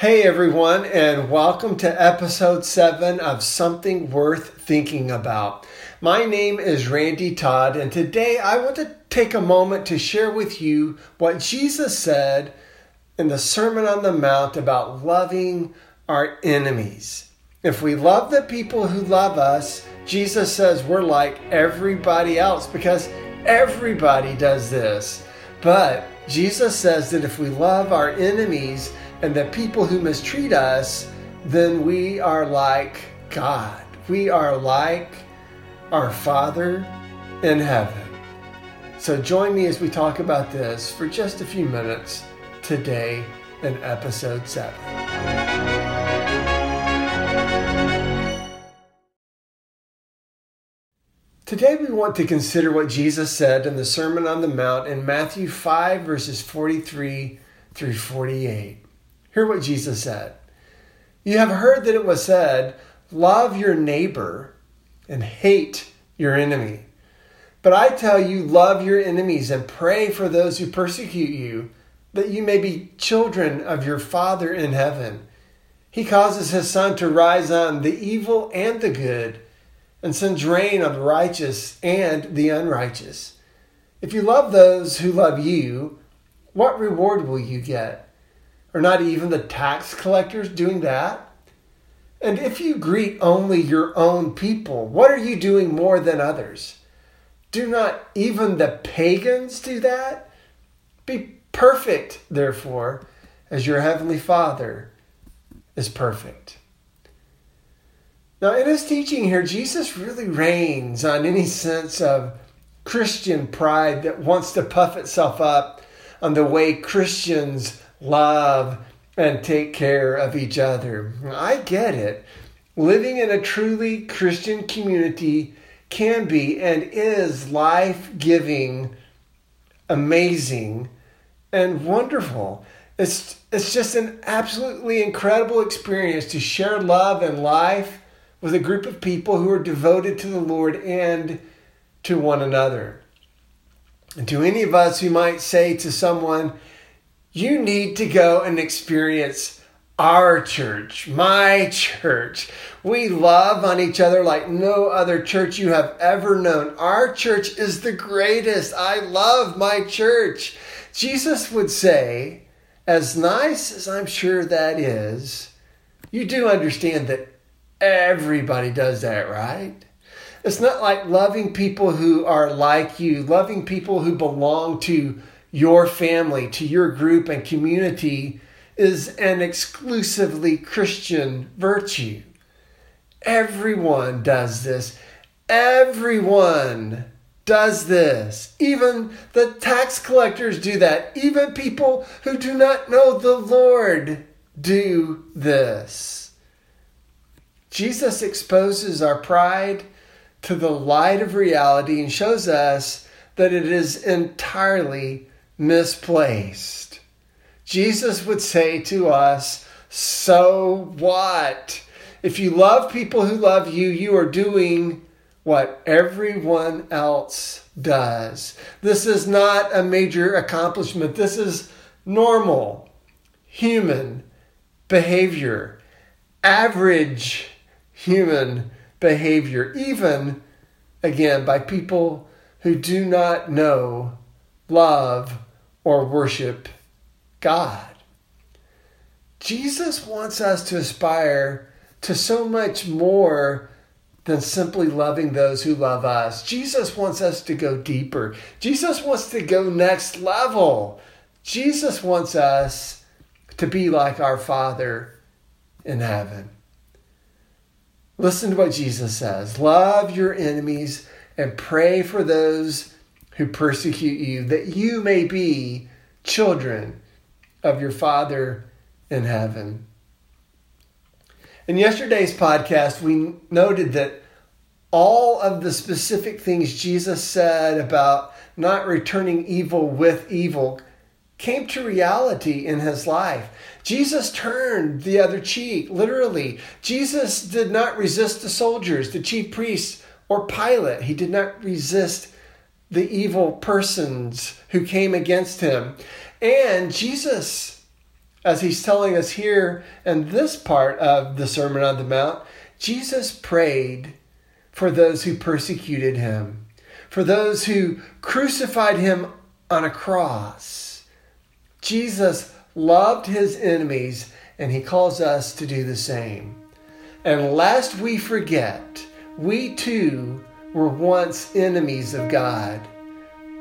Hey everyone, and welcome to episode 7 of Something Worth Thinking About. My name is Randy Todd, and today I want to take a moment to share with you what Jesus said in the Sermon on the Mount about loving our enemies. If we love the people who love us, Jesus says we're like everybody else because everybody does this. But Jesus says that if we love our enemies and the people who mistreat us, then we are like God. We are like our Father in heaven. So join me as we talk about this for just a few minutes today in episode 7. Today, we want to consider what Jesus said in the Sermon on the Mount in Matthew 5, verses 43 through 48. Hear what Jesus said You have heard that it was said, Love your neighbor and hate your enemy. But I tell you, love your enemies and pray for those who persecute you, that you may be children of your Father in heaven. He causes his sun to rise on the evil and the good and sends rain on the righteous and the unrighteous. If you love those who love you, what reward will you get? Are not even the tax collectors doing that? And if you greet only your own people, what are you doing more than others? Do not even the pagans do that? Be perfect, therefore, as your heavenly Father is perfect. Now, in his teaching here, Jesus really rains on any sense of Christian pride that wants to puff itself up on the way Christians love and take care of each other. I get it. Living in a truly Christian community can be and is life giving, amazing, and wonderful. It's, it's just an absolutely incredible experience to share love and life with a group of people who are devoted to the Lord and to one another. And to any of us who might say to someone, you need to go and experience our church, my church. We love on each other like no other church you have ever known. Our church is the greatest. I love my church. Jesus would say, as nice as I'm sure that is, you do understand that Everybody does that, right? It's not like loving people who are like you, loving people who belong to your family, to your group and community is an exclusively Christian virtue. Everyone does this. Everyone does this. Even the tax collectors do that. Even people who do not know the Lord do this. Jesus exposes our pride to the light of reality and shows us that it is entirely misplaced. Jesus would say to us, So what? If you love people who love you, you are doing what everyone else does. This is not a major accomplishment. This is normal human behavior, average human behavior, even again by people who do not know, love, or worship God. Jesus wants us to aspire to so much more than simply loving those who love us. Jesus wants us to go deeper. Jesus wants to go next level. Jesus wants us to be like our Father in heaven. Listen to what Jesus says Love your enemies and pray for those who persecute you, that you may be children of your Father in heaven. In yesterday's podcast, we noted that all of the specific things Jesus said about not returning evil with evil came to reality in his life. Jesus turned the other cheek, literally. Jesus did not resist the soldiers, the chief priests, or Pilate. He did not resist the evil persons who came against him. And Jesus As he's telling us here in this part of the Sermon on the Mount, Jesus prayed for those who persecuted him, for those who crucified him on a cross. Jesus loved his enemies, and he calls us to do the same. And lest we forget, we too were once enemies of God.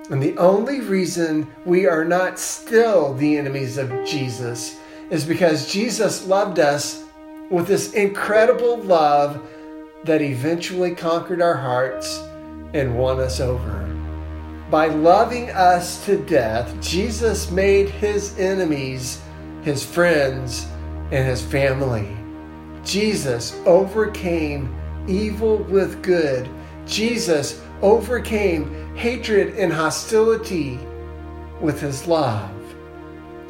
And the only reason we are not still the enemies of Jesus is because Jesus loved us with this incredible love that eventually conquered our hearts and won us over. By loving us to death, Jesus made his enemies his friends and his family. Jesus overcame evil with good. Jesus overcame hatred and hostility with his love.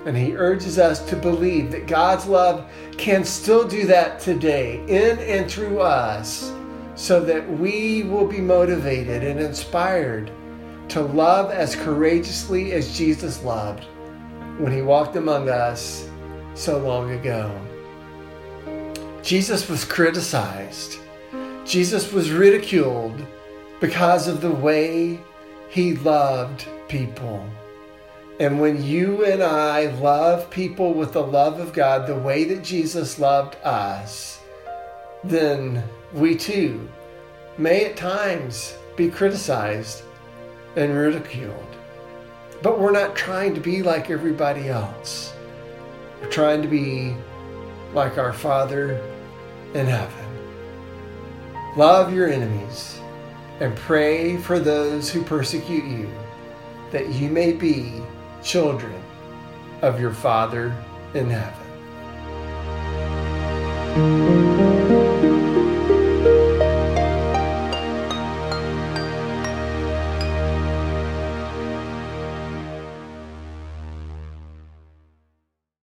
And he urges us to believe that God's love can still do that today in and through us so that we will be motivated and inspired to love as courageously as Jesus loved when he walked among us so long ago. Jesus was criticized. Jesus was ridiculed because of the way he loved people. And when you and I love people with the love of God the way that Jesus loved us, then we too may at times be criticized and ridiculed. But we're not trying to be like everybody else. We're trying to be like our Father in heaven. Love your enemies and pray for those who persecute you, that you may be children of your Father in heaven.